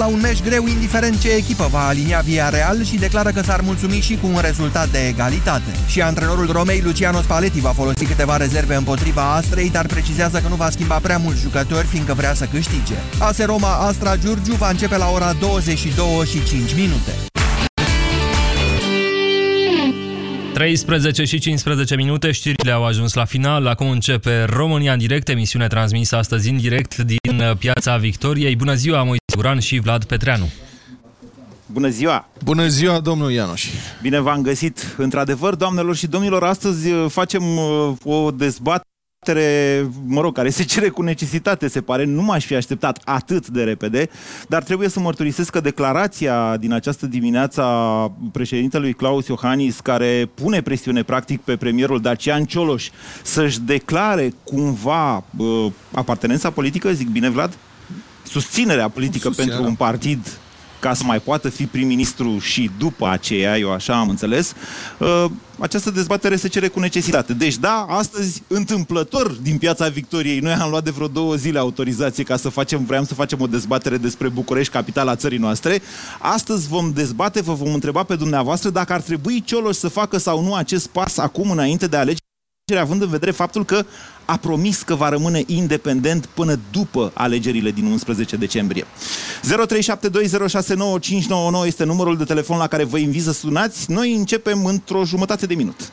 la un meci greu indiferent ce echipă va alinia via Real și declară că s-ar mulțumi și cu un rezultat de egalitate. Și antrenorul Romei Luciano Spalletti va folosi câteva rezerve împotriva Astrei, dar precizează că nu va schimba prea mulți jucători, fiindcă vrea să câștige. AS Roma Astra Giurgiu va începe la ora 22 și 5 minute. 13 și 15 minute, știrile au ajuns la final. Acum începe România în direct, emisiune transmisă astăzi în direct din Piața Victoriei. Bună ziua, Moise Guran și Vlad Petreanu. Bună ziua! Bună ziua, domnul Ianoș! Bine v-am găsit! Într-adevăr, doamnelor și domnilor, astăzi uh, facem uh, o dezbatere mă rog, care se cere cu necesitate, se pare. Nu m-aș fi așteptat atât de repede, dar trebuie să mărturisesc că declarația din această dimineață a președintelui Claus Iohannis, care pune presiune practic pe premierul Dacian Cioloș să-și declare cumva uh, apartenența politică, zic bine Vlad? Susținerea politică Susținerea. pentru un partid ca să mai poată fi prim-ministru și după aceea, eu așa am înțeles, uh, această dezbatere se cere cu necesitate. Deci da, astăzi, întâmplător din Piața Victoriei, noi am luat de vreo două zile autorizație ca să facem, vreau să facem o dezbatere despre București, capitala țării noastre. Astăzi vom dezbate, vă vom întreba pe dumneavoastră dacă ar trebui Cioloș să facă sau nu acest pas acum înainte de alegeri având în vedere faptul că a promis că va rămâne independent până după alegerile din 11 decembrie. 0372069599 este numărul de telefon la care vă invit să sunați. Noi începem într-o jumătate de minut.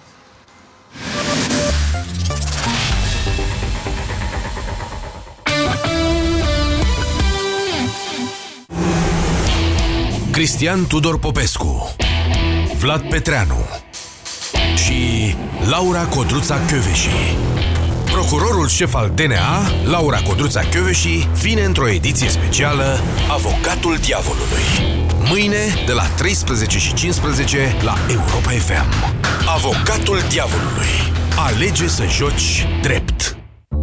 Cristian Tudor Popescu Vlad Petreanu și Laura Codruța Căveși. Procurorul șef al DNA, Laura Codruța Căveși, vine într-o ediție specială Avocatul Diavolului. Mâine, de la 13 și 15 la Europa FM. Avocatul Diavolului. Alege să joci drept.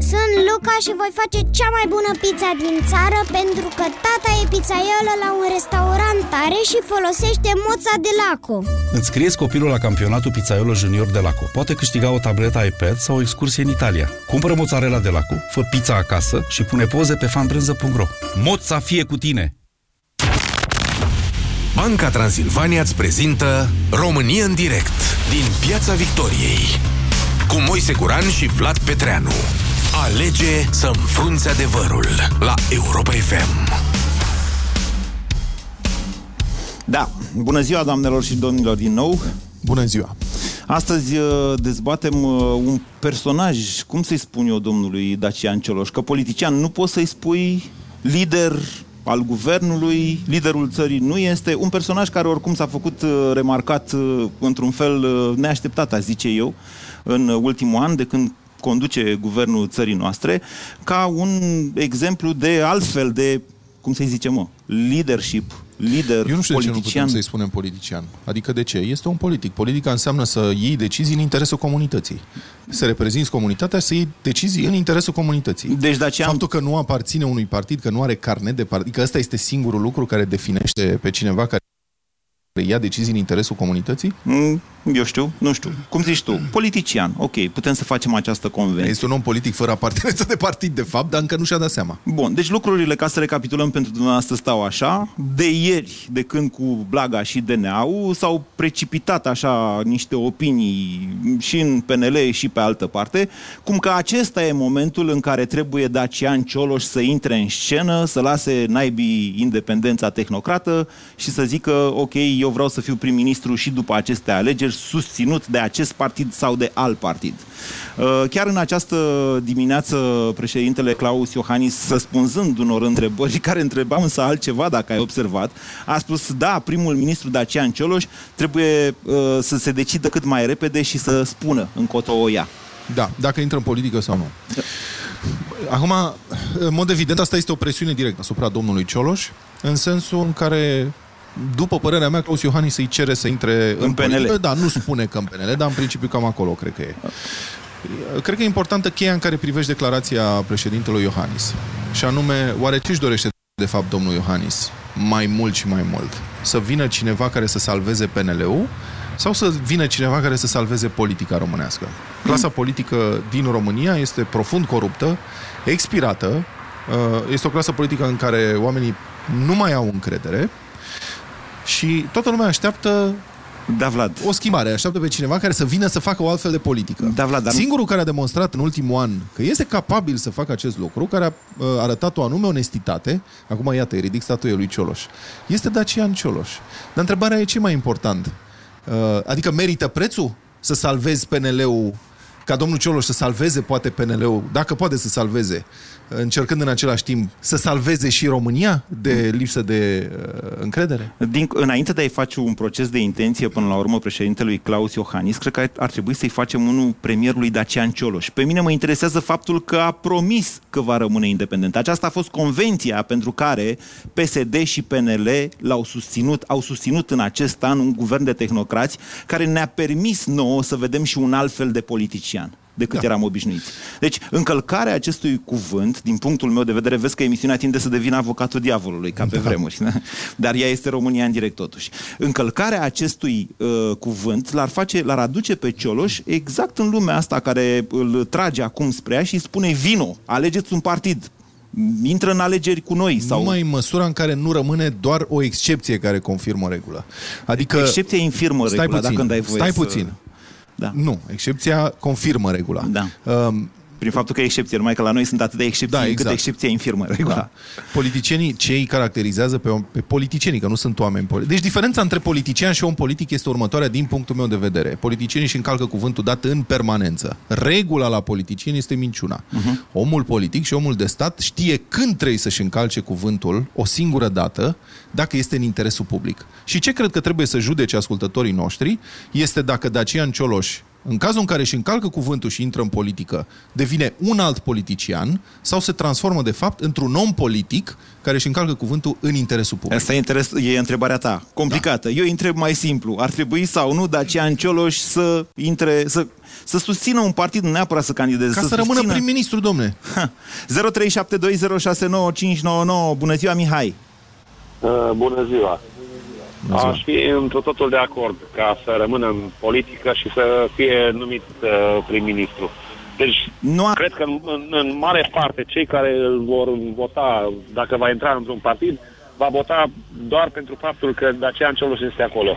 Sunt Luca și voi face cea mai bună pizza din țară pentru că tata e pizzaiolă la un restaurant tare și folosește moța de laco Înscrieți copilul la campionatul Pizzaiolo Junior de Laco Poate câștiga o tabletă iPad sau o excursie în Italia Cumpără mozzarella de laco, fă pizza acasă și pune poze pe fanbrânză.ro Moța fie cu tine! Banca Transilvania îți prezintă România în direct din Piața Victoriei cu Moise Guran și Vlad Petreanu. Alege să înfrunți adevărul la Europa FM. Da, bună ziua doamnelor și domnilor din nou. Bună ziua. Astăzi uh, dezbatem uh, un personaj, cum să-i spun eu domnului Dacian Cioloș, că politician nu poți să-i spui lider al guvernului, liderul țării nu este, un personaj care oricum s-a făcut uh, remarcat într-un fel neașteptat, aș zice eu, în ultimul an, de când conduce guvernul țării noastre, ca un exemplu de altfel de, cum să-i zicem, mă, leadership, lider, Eu nu știu politician. de ce nu putem să-i spunem politician. Adică de ce? Este un politic. Politica înseamnă să iei decizii în interesul comunității. Să reprezinți comunitatea și să iei decizii în interesul comunității. Deci de aceea... Faptul că nu aparține unui partid, că nu are carnet de partid, că ăsta este singurul lucru care definește pe cineva care ia decizii în interesul comunității? Mm, eu știu, nu știu. Cum zici tu? Politician. Ok, putem să facem această convenție. Este un om politic fără apartenență de partid, de fapt, dar încă nu și-a dat seama. Bun, deci lucrurile, ca să recapitulăm pentru dumneavoastră, stau așa. De ieri, de când cu Blaga și DNA-ul, s-au precipitat așa niște opinii și în PNL și pe altă parte, cum că acesta e momentul în care trebuie Dacian Cioloș să intre în scenă, să lase naibii independența tehnocrată și să zică, ok, eu vreau să fiu prim-ministru și după aceste alegeri, susținut de acest partid sau de alt partid. Uh, chiar în această dimineață, președintele Claus Iohannis, răspunzând unor întrebări care întrebau însă altceva, dacă ai observat, a spus, da, primul ministru Dacian Cioloș trebuie uh, să se decidă cât mai repede și să spună încotro o ia. Da, dacă intră în politică sau nu. Acum, în mod evident, asta este o presiune directă asupra domnului Cioloș, în sensul în care după părerea mea, Claus Iohannis îi cere să intre în, În PNL. politică. Da, nu spune că în PNL, dar în principiu cam acolo, cred că e. Cred că e importantă cheia în care privești declarația președintelui Iohannis. Și anume, oare ce își dorește de fapt domnul Iohannis? Mai mult și mai mult. Să vină cineva care să salveze PNL-ul sau să vină cineva care să salveze politica românească? Clasa politică din România este profund coruptă, expirată, Uh, este o clasă politică în care oamenii nu mai au încredere și toată lumea așteaptă Da, Vlad. o schimbare, așteaptă pe cineva care să vină să facă o altfel de politică. Da, Vlad, dar nu- Singurul care a demonstrat în ultimul an că este capabil să facă acest lucru, care a uh, arătat o anume onestitate, acum iată, îi ridic statuia lui Cioloș, este Dacian Cioloș. Dar întrebarea e ce mai important. Uh, adică merită prețul să salvezi PNL-ul ca domnul Cioloș să salveze poate PNL-ul, dacă poate să salveze, încercând în același timp să salveze și România de lipsă de uh, încredere? Din, înainte de a-i face un proces de intenție până la urmă președintelui Claus Iohannis, cred că ar, ar trebui să-i facem unul premierului Dacian Cioloș. Pe mine mă interesează faptul că a promis că va rămâne independent. Aceasta a fost convenția pentru care PSD și PNL l-au susținut, au susținut în acest an un guvern de tehnocrați care ne-a permis nouă să vedem și un alt fel de politician decât da. eram obișnuiți. Deci, încălcarea acestui cuvânt, din punctul meu de vedere, vezi că emisiunea tinde să devină avocatul diavolului, ca pe da. vremuri. Da? Dar ea este România în direct totuși. Încălcarea acestui uh, cuvânt l-ar, face, l-ar aduce pe Cioloș exact în lumea asta care îl trage acum spre ea și îi spune vino, alegeți un partid, intră în alegeri cu noi. Sau... Numai în măsura în care nu rămâne doar o excepție care confirmă regula. Adică... Excepția infirmă stai regula, puțin, dacă îmi dai voie Stai să... puțin. Da. Nu, excepția confirmă regula. Da. Um, Prin faptul că e excepție, numai că la noi sunt atât de excepții, Da, da, exact. încât excepția infirmă regula. Da. Politicienii, ce îi caracterizează pe, pe politicienii, că nu sunt oameni politici. Deci diferența între politician și om politic este următoarea din punctul meu de vedere. Politicienii își încalcă cuvântul dat în permanență. Regula la politicieni este minciuna. Uh-huh. Omul politic și omul de stat știe când trebuie să-și încalce cuvântul o singură dată, dacă este în interesul public. Și ce cred că trebuie să judece ascultătorii noștri este dacă Dacian Cioloș în cazul în care își încalcă cuvântul și intră în politică, devine un alt politician sau se transformă, de fapt, într-un om politic care își încalcă cuvântul în interesul public. Asta e, interes, e întrebarea ta, complicată. Da. Eu îi întreb mai simplu. Ar trebui sau nu Dacian Cioloș să intre, să, să susțină un partid, nu neapărat să candideze. Ca să, să rămână susțină... prim-ministru, domne. 0372069599. Bună ziua, Mihai. Uh, bună ziua. Aș fi într totul de acord ca să rămână în politică și să fie numit uh, prim-ministru. Deci, Nu a... cred că în, în, în mare parte cei care îl vor vota, dacă va intra într-un partid, va vota doar pentru faptul că Dacian Cioloș este acolo.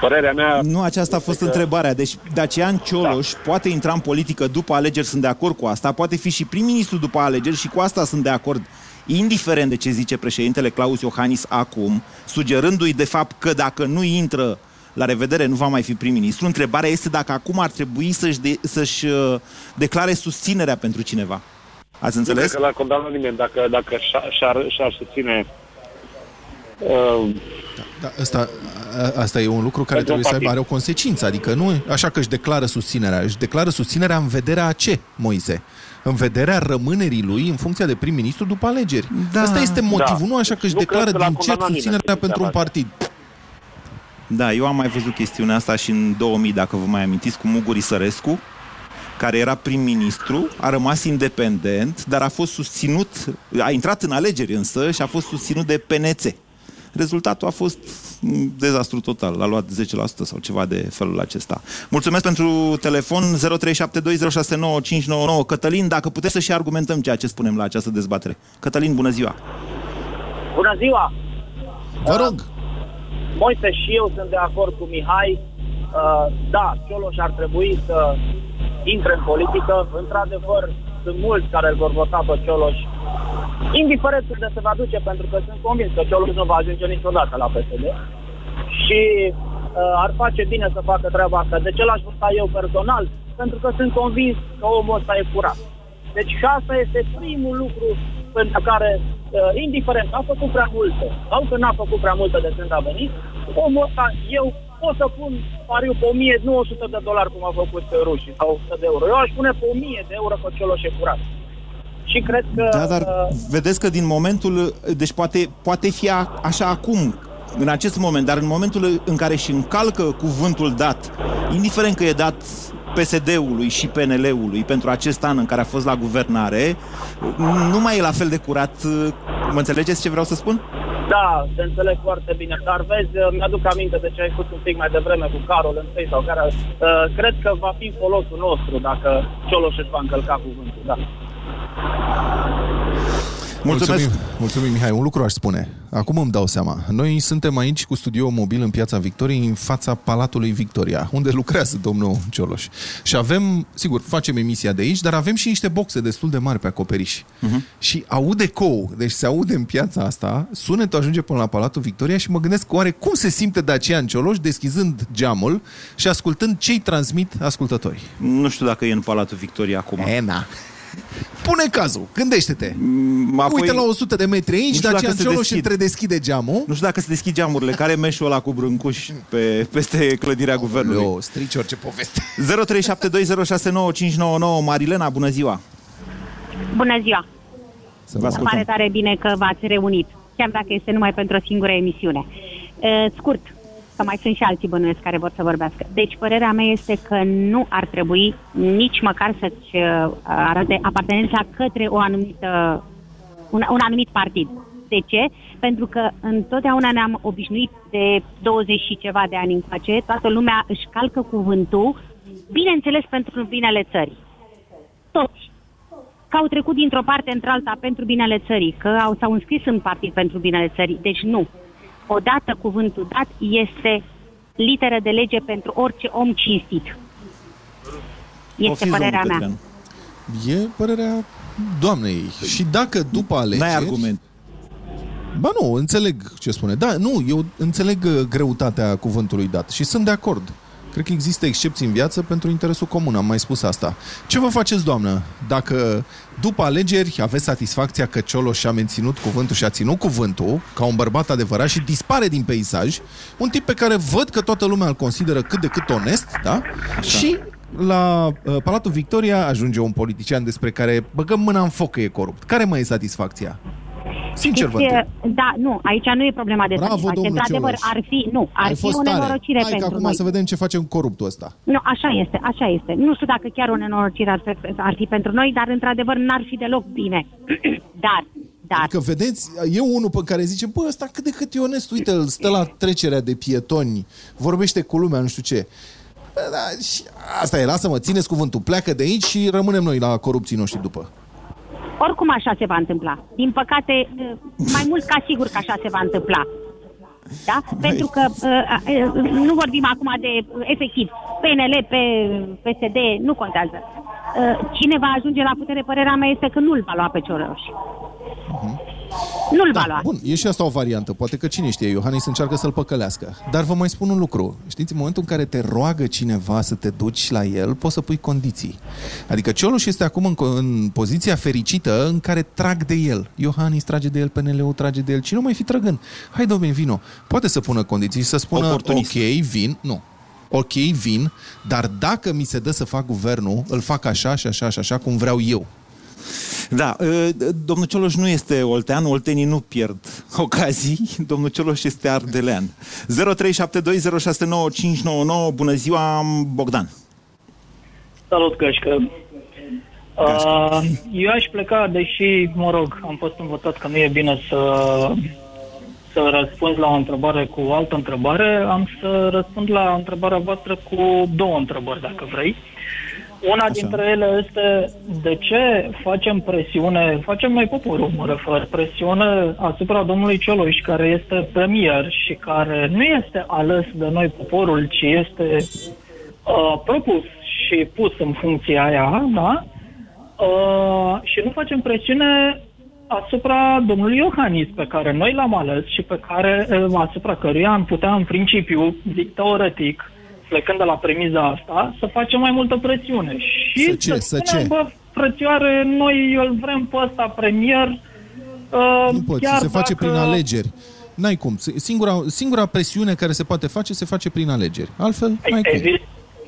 Părerea mea... Nu, aceasta a fost că- întrebarea. Deci Dacian Cioloș da. poate intra în politică după alegeri, sunt de acord cu asta, poate fi și prim-ministru după alegeri și cu asta sunt de acord. Indiferent de ce zice președintele Claus Iohannis acum, sugerându-i de fapt că dacă nu intră la revedere nu va mai fi prim-ministru, întrebarea este dacă acum ar trebui să-și, de, să-și uh, declare susținerea pentru cineva. Ați Nu cred înțeles? că l-a condamnat nimeni dacă, dacă și-ar, și-ar, și-ar susține uh, Da, asta, a- asta e un lucru care Pentru trebuie un să aibă, partid. are o consecință. Adică nu e așa că își declară susținerea. Își declară susținerea în vederea a ce, Moise? În vederea rămânerii lui în funcția de prim-ministru după alegeri. Da. Asta este motivul, Da. nu așa că își Nu cred declară că l-a din cer condamnat nimeni susținerea pentru pentru un treaba partid. Da, eu am mai văzut chestiunea asta și în 2000, dacă vă mai amintiți, cu Muguri Sărescu, care era prim-ministru, a rămas independent, dar a fost susținut, a intrat în alegeri însă și a fost susținut de PNC. Rezultatul a fost un dezastru total. A luat 10% sau ceva de felul acesta. Mulțumesc pentru telefon 0372069599. Cătălin, dacă puteți să și argumentăm ceea ce spunem la această dezbatere. Cătălin, bună ziua! Bună ziua! Vă rog, Moise și eu sunt de acord cu Mihai. Uh, da, Cioloș ar trebui să intre în politică. Într-adevăr, sunt mulți care îl vor vota pe Cioloș. Indiferent unde se va duce, pentru că sunt convins că Cioloș nu va ajunge niciodată la PSD. Și uh, ar face bine să facă treaba asta. De ce l-aș vota eu personal? Pentru că sunt convins că omul ăsta e curat. Deci și asta este primul lucru pentru care, uh, indiferent, a făcut prea multe sau că n-a făcut prea multe de când a venit, omul ăsta, eu pot să pun pariu pe 1900 de dolari cum a făcut rușii sau 100 de euro. Eu aș pune pe 1000 de euro pe Cioloș e curat. Și cred că... Da, dar uh, vedeți că din momentul, deci poate, poate fi a, așa acum, în acest moment, dar în momentul în care își încalcă cuvântul dat, indiferent că e dat PSD-ului și PNL-ului pentru acest an în care a fost la guvernare, nu mai e la fel de curat. Mă înțelegeți ce vreau să spun? Da, te înțeleg foarte bine, dar vezi, uh, mi-aduc aminte de ce ai spus un pic mai devreme cu Carol întâi sau care, uh, cred că va fi în folosul nostru dacă Cioloș își va încălca cuvântul, da. Mulțumesc. Mulțumim, mulțumim, Mihai. Un lucru aș spune. Acum îmi dau seama. Noi suntem aici cu studio mobil în Piața Victoriei, în fața Palatului Victoria, unde lucrează domnul Cioloș. Și avem, sigur, facem emisia de aici, dar avem și niște boxe destul de mari pe acoperiș. Uh-huh. Și aude cou, deci se aude în piața asta, sunetul ajunge până la Palatul Victoria și mă gândesc oare cum se simte Dacian Cioloș deschizând geamul și ascultând ce-i transmit ascultătorii. Nu știu dacă e în Palatul Victoria acum. E, na. Pune cazul, gândește-te. Mm, Apoi, Uite la 100 de metri aici, Nu știu Dacian dacă se Cioloș deschid. întredeschide geamul. Nu știu dacă se deschid geamurile. Care e meșul ăla cu brâncuși pe, peste clădirea guvernului? Eu, strici orice poveste. 0372069599 Marilena, bună ziua! Bună ziua! Vă Îmi ascultăm. pare tare bine că v-ați reunit, chiar dacă este numai pentru o singură emisiune. Uh, scurt, că mai sunt și alții bănuiesc care vor să vorbească. Deci, părerea mea este că nu ar trebui nici măcar să-ți uh, arate apartenența către o anumită, un, un anumit partid. De ce? Pentru că întotdeauna ne-am obișnuit de 20 și ceva de ani încoace, toată lumea își calcă cuvântul, bineînțeles pentru binele țării. Toți că au trecut dintr-o parte într-alta pentru binele țării, că au, s-au înscris în partid pentru binele țării. Deci nu. Odată cuvântul dat este literă de lege pentru orice om cinstit. Este Poftiți, părerea domnul mea. Petreanu. E părerea doamnei. Și dacă după alegeri... N-ai argument. Ba nu, înțeleg ce spune. Da, nu, eu înțeleg uh, greutatea cuvântului dat și sunt de acord. Cred că există excepții în viață pentru interesul comun, am mai spus asta. Ce vă faceți, doamnă, dacă după alegeri aveți satisfacția că Cioloș și-a menținut cuvântul și a ținut cuvântul, ca un bărbat adevărat și dispare din peisaj, un tip pe care văd că toată lumea îl consideră cât de cât onest, da? Așa. Și la uh, Palatul Victoria ajunge un politician despre care băgăm mâna în foc că e corupt. Care mai e satisfacția? Sincer vă Știți, întreb. da, nu, aici nu e problema de Bravo, satisfacție. domnul Într-adevăr, Cioloș. ar fi, nu, ar Ai fi fost o tare. nenorocire Hai că pentru acum noi. să vedem ce facem cu coruptul ăsta. Nu, așa este, așa este. Nu știu dacă chiar o nenorocire ar, fi- ar fi pentru noi, dar într-adevăr n-ar fi deloc bine. dar, dar, Adică vedeți, e unul pe care zice, bă, ăsta cât de cât e onest, uite, îl stă la trecerea de pietoni, vorbește cu lumea, nu știu ce. Bă, Da, și asta e, lasă-mă, țineți cuvântul, pleacă de aici și rămânem noi la corupții noștri după. Oricum așa se va întâmpla. Din păcate, mai mult ca sigur că așa se va întâmpla. Da? Pentru că uh, uh, nu vorbim acum de, uh, efectiv, PNL, pe PSD, nu contează. Uh, Cine va ajunge la putere, părerea mea este că nu-l va lua pe Cioroș. Nu-l va lua. Bun, e și asta o variantă. Poate că cine știe, Iohannis încearcă să-l păcălească. Dar vă mai spun un lucru. Știți, în momentul în care te roagă cineva să te duci la el, poți să pui condiții. Adică Cioloș este acum în, co- în poziția fericită în care trag de el. Iohannis trage de el, PNL-ul trage de el. Cine nu mai fi trăgând? Hai, domnule, vino. Poate să pună condiții și să spună, Oportunist. ok, vin. Nu. Ok, vin, dar dacă mi se dă să fac guvernul, îl fac așa și așa și așa cum vreau eu. Da, uh, domnul Cioloș nu este oltean, oltenii nu pierd ocazii, domnul Cioloș este ardelean. 0372069599, bună ziua, Bogdan. Salut, Cășcă. Uh, eu aș pleca, deși, mă rog, am fost învățat că nu e bine să, să răspund la o întrebare cu o altă întrebare, am să răspund la întrebarea voastră cu două întrebări, dacă vrei. Una dintre ele este de ce facem presiune, facem noi poporul, mă refer, presiune asupra domnului Cioloș, care este premier și care nu este ales de noi poporul, ci este uh, propus și pus în funcția aia, da? Uh, și nu facem presiune asupra domnului Iohannis, pe care noi l-am ales și pe care, uh, asupra căruia am putea, în principiu, zic teoretic, plecând de la premiza asta, să facem mai multă presiune. Și Să ce? Să spunem, ce? bă, frățioare, noi îl vrem pe ăsta premier, uh, Nu poți, chiar se face dacă... prin alegeri. N-ai cum. Singura, singura presiune care se poate face, se face prin alegeri. Altfel, n-ai cum. Evi-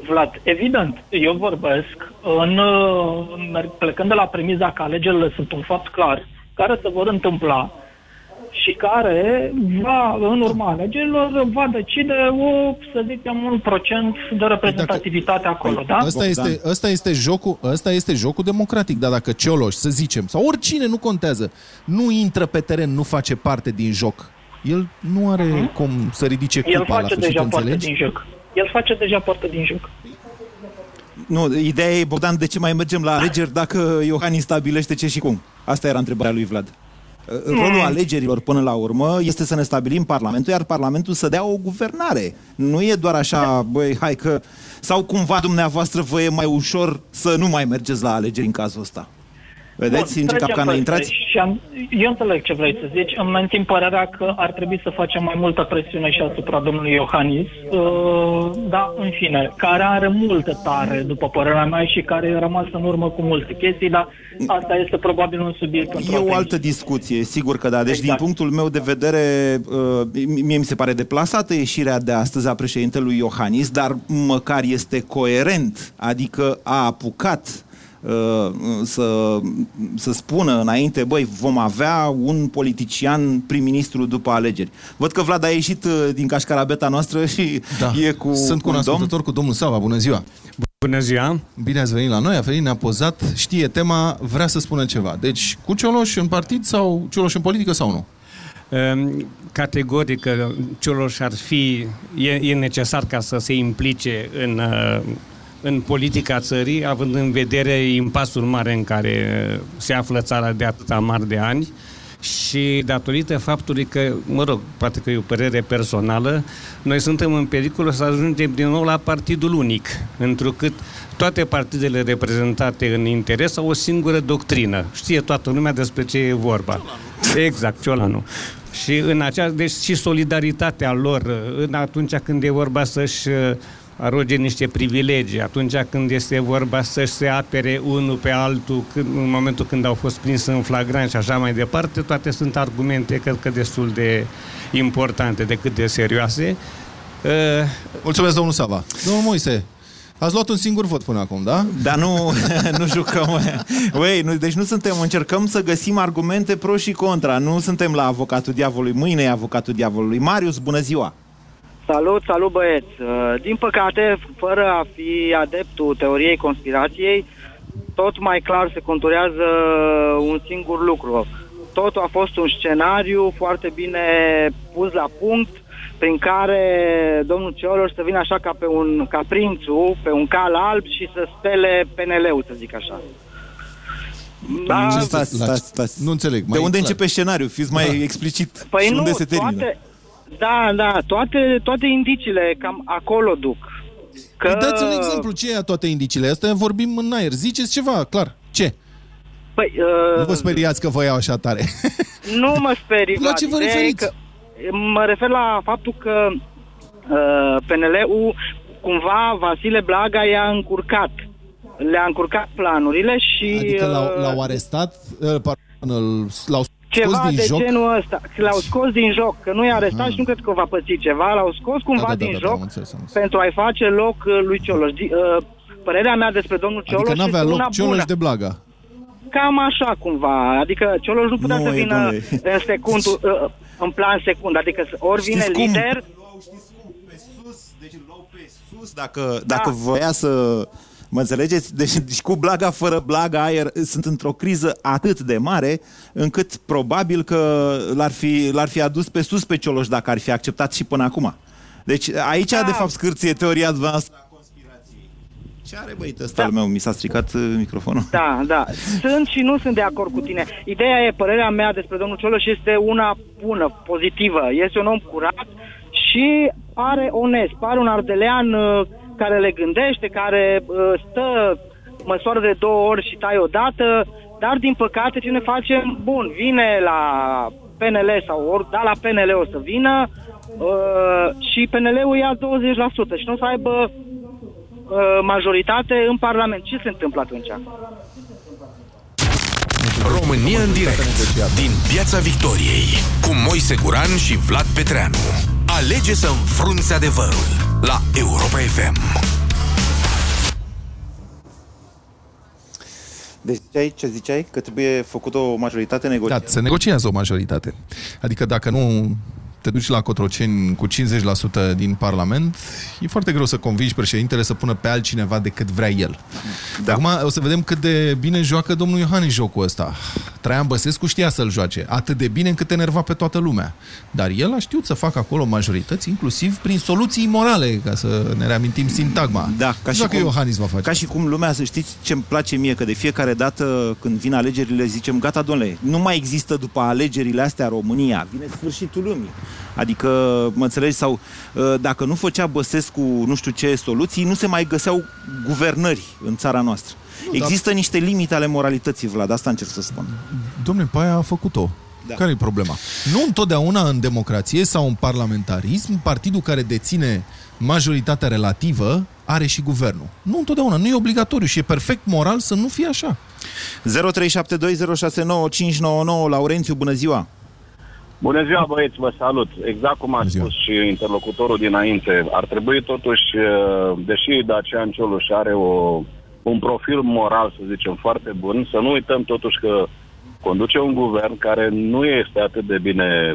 Vlad, evident, eu vorbesc în, uh, în, plecând de la premiza că alegerile sunt un fapt clar, care se vor întâmpla și care va, în urma alegerilor, va decide o, să zicem, un procent de reprezentativitate acolo, da? Ăsta este, ăsta, este jocul, ăsta este jocul democratic, dar dacă Cioloș, să zicem, sau oricine, nu contează, nu intră pe teren, nu face parte din joc, el nu are cum să ridice El cupa la face sfârșit, deja parte înțelegi? din joc. El face deja parte din joc. Nu, ideea e, Bogdan, de ce mai mergem la alegeri dacă Iohannis stabilește ce și cum? Asta era întrebarea lui Vlad. Rolul alegerilor până la urmă este să ne stabilim Parlamentul, iar Parlamentul să dea o guvernare. Nu e doar așa, băi, hai că... Sau cumva dumneavoastră vă e mai ușor să nu mai mergeți la alegeri în cazul ăsta? Vedeți Bun, în ce trecem capcană peste. intrați? Și am, eu înțeleg ce vrei să zici. Îmi mențin părerea că ar trebui să facem mai multă presiune și asupra domnului Iohannis. Uh, da, în fine, care are multă tare, după părerea mea, și care a rămas în urmă cu multe chestii, dar asta este probabil un subiect pentru E o atenție. altă discuție, sigur că da. Deci, Exact. din punctul meu de vedere, uh, mie mi se pare deplasată ieșirea de astăzi a președintelui Iohannis, dar măcar este coerent, adică a apucat uh, să, să spună înainte, băi, vom avea un politician prim-ministru după alegeri. Văd că Vlad a ieșit uh, din cașcarabeta noastră și Da. e cu Sunt cu un un domn. ascultător cu domnul Sava. Bună ziua! Bună ziua! Bine ați venit la noi, a venit, ne-a pozat, știe tema, vrea să spună ceva. Deci, cu Cioloș în partid sau Cioloș în politică sau nu? Ehm, Categoric, că Cioloș ar fi, e, e necesar ca să se implice în, uh, în politica țării, având în vedere impasul mare în care se află țara de atâta mari de ani și datorită faptului că, mă rog, poate că e o părere personală, noi suntem în pericol să ajungem din nou la partidul unic, întrucât toate partidele reprezentate în interes au o singură doctrină. Știe toată lumea despre ce e vorba. Exact, Ciolanu. Și în acea, deci și solidaritatea lor, în atunci când e vorba să-și uh, aroge niște privilegii, atunci când este vorba să-și se apere unul pe altul, când, în momentul când au fost prins în flagrant și așa mai departe, toate sunt argumente, cred că destul de importante, decât de serioase. Uh, Mulțumesc, domnul Sava. Domnul Moise, ați luat un singur vot până acum, da? Dar nu, nu jucăm. Băi, nu, deci nu suntem, încercăm să găsim argumente pro și contra. Nu suntem la avocatul diavolului. Mâine e avocatul diavolului. Marius, bună ziua! Salut, salut băieți! Uh, Din păcate, fără a fi adeptul teoriei conspirației, tot mai clar se conturează un singur lucru. Totul a fost un scenariu foarte bine pus la punct, prin care domnul Cioloș să vină așa ca pe un ca prințul, pe un cal alb și să spele PNL-ul, să zic așa. Da, Ce stați, stați, stați. Nu înțeleg. De unde începe scenariul? Fiți mai Da. explicit. Păi și nu, unde se termină? toate, da, da, toate, toate indiciile cam acolo duc. Că... Păi dați un exemplu, ce e toate indiciile astea? Vorbim în aer. Ziceți ceva, clar. Ce? Păi, uh, Nu vă speriați că vă iau așa tare. Nu mă sperii, La Vlad. ce vă Ideea e referiți? Că, mă refer la faptul că uh, PNL-ul, cumva, Vasile Blaga i-a încurcat. Le-a încurcat planurile și... Adică l-au, uh, l-au arestat, uh, pardon, îl- l-au scos Ceva din de joc. genul ăsta. L-au scos din joc, că nu i-a arestat Ah. și nu cred că va păți ceva. L-au scos cumva Da, da, da, din da, da, joc am înțeles, am înțeles. pentru a-i face loc uh, lui Cioloș. Di- uh, Părerea mea despre domnul Cioloș Adică n-avea este loc una Cioloș bună. de Blaga. Cam așa cumva. Adică Cioloș nu putea Nu, să e, vină domnule. în secundul, uh, în plan secund. Adică să- ori vine Știți cum? lider, Deci îl luau pe sus dacă, dacă voia să... Mă înțelegeți? Deci, deci cu blaga, fără blaga, aer, sunt într-o criză atât de mare, încât probabil că l-ar fi, l-ar fi adus pe sus pe Cioloș dacă ar fi acceptat și până acum. Deci aici, de fapt, scârție teoria dumneavoastră a conspirației. Ce are băit ăsta al meu? Mi s-a stricat uh, microfonul. Da, da. Sunt și nu sunt de acord cu tine. Ideea e, părerea mea despre domnul Cioloș este una bună, pozitivă. Este un om curat și pare onest, pare un ardelean uh, care le gândește, care uh, stă, măsoară de două ori și tai odată, dar din păcate ce ne facem? Bun, vine la PNL sau ori da la PNL o să vină uh, și PNL-ul ia 20% și nu o să aibă uh, majoritate în Parlament. Ce se întâmplă atunci? România în direct din Piața Victoriei cu Moise Guran și Vlad Petreanu. Alege să înfrunți adevărul la Europa FM. Deci ziceai, ce ziceai? Că trebuie făcută o majoritate negociată. Da, se negociază o majoritate. Adică dacă nu te duci la Cotroceni cu 50% din Parlament, e foarte greu să convingi președintele să pună pe altcineva decât vrea el. Da. Acum o să vedem cât de bine joacă domnul Iohannis jocul ăsta. Traian Băsescu știa să-l joace, atât de bine încât enerva pe toată lumea. Dar el a știut să facă acolo majorități, inclusiv prin soluții morale, ca să ne reamintim sintagma. Da, ca și, cum, Iohannis va face ca și cum lumea, să știți ce îmi place mie, că de fiecare dată când vin alegerile zicem, gata, domnule, nu mai există după alegerile astea România, vine sfârșitul lumii. Adică, mă înțelegi, sau ă, dacă nu făcea Băsescu nu știu ce soluții, nu se mai găseau guvernări în țara noastră. Nu, Există dar... niște limite ale moralității, Vlad, asta încerc să spun. Domnule, Paia a făcut-o. Da. Care e problema? Nu întotdeauna în democrație sau în parlamentarism, partidul care deține majoritatea relativă are și guvernul. Nu întotdeauna, nu e obligatoriu și e perfect moral să nu fie așa. 0372069599 Laurențiu, bună ziua! Bună ziua, băieți, vă salut. Exact cum a spus și interlocutorul dinainte, ar trebui totuși, uh, deși Dacian Cioloș are o, un profil moral, să zicem, foarte bun, să nu uităm totuși că conduce un guvern care nu este atât de bine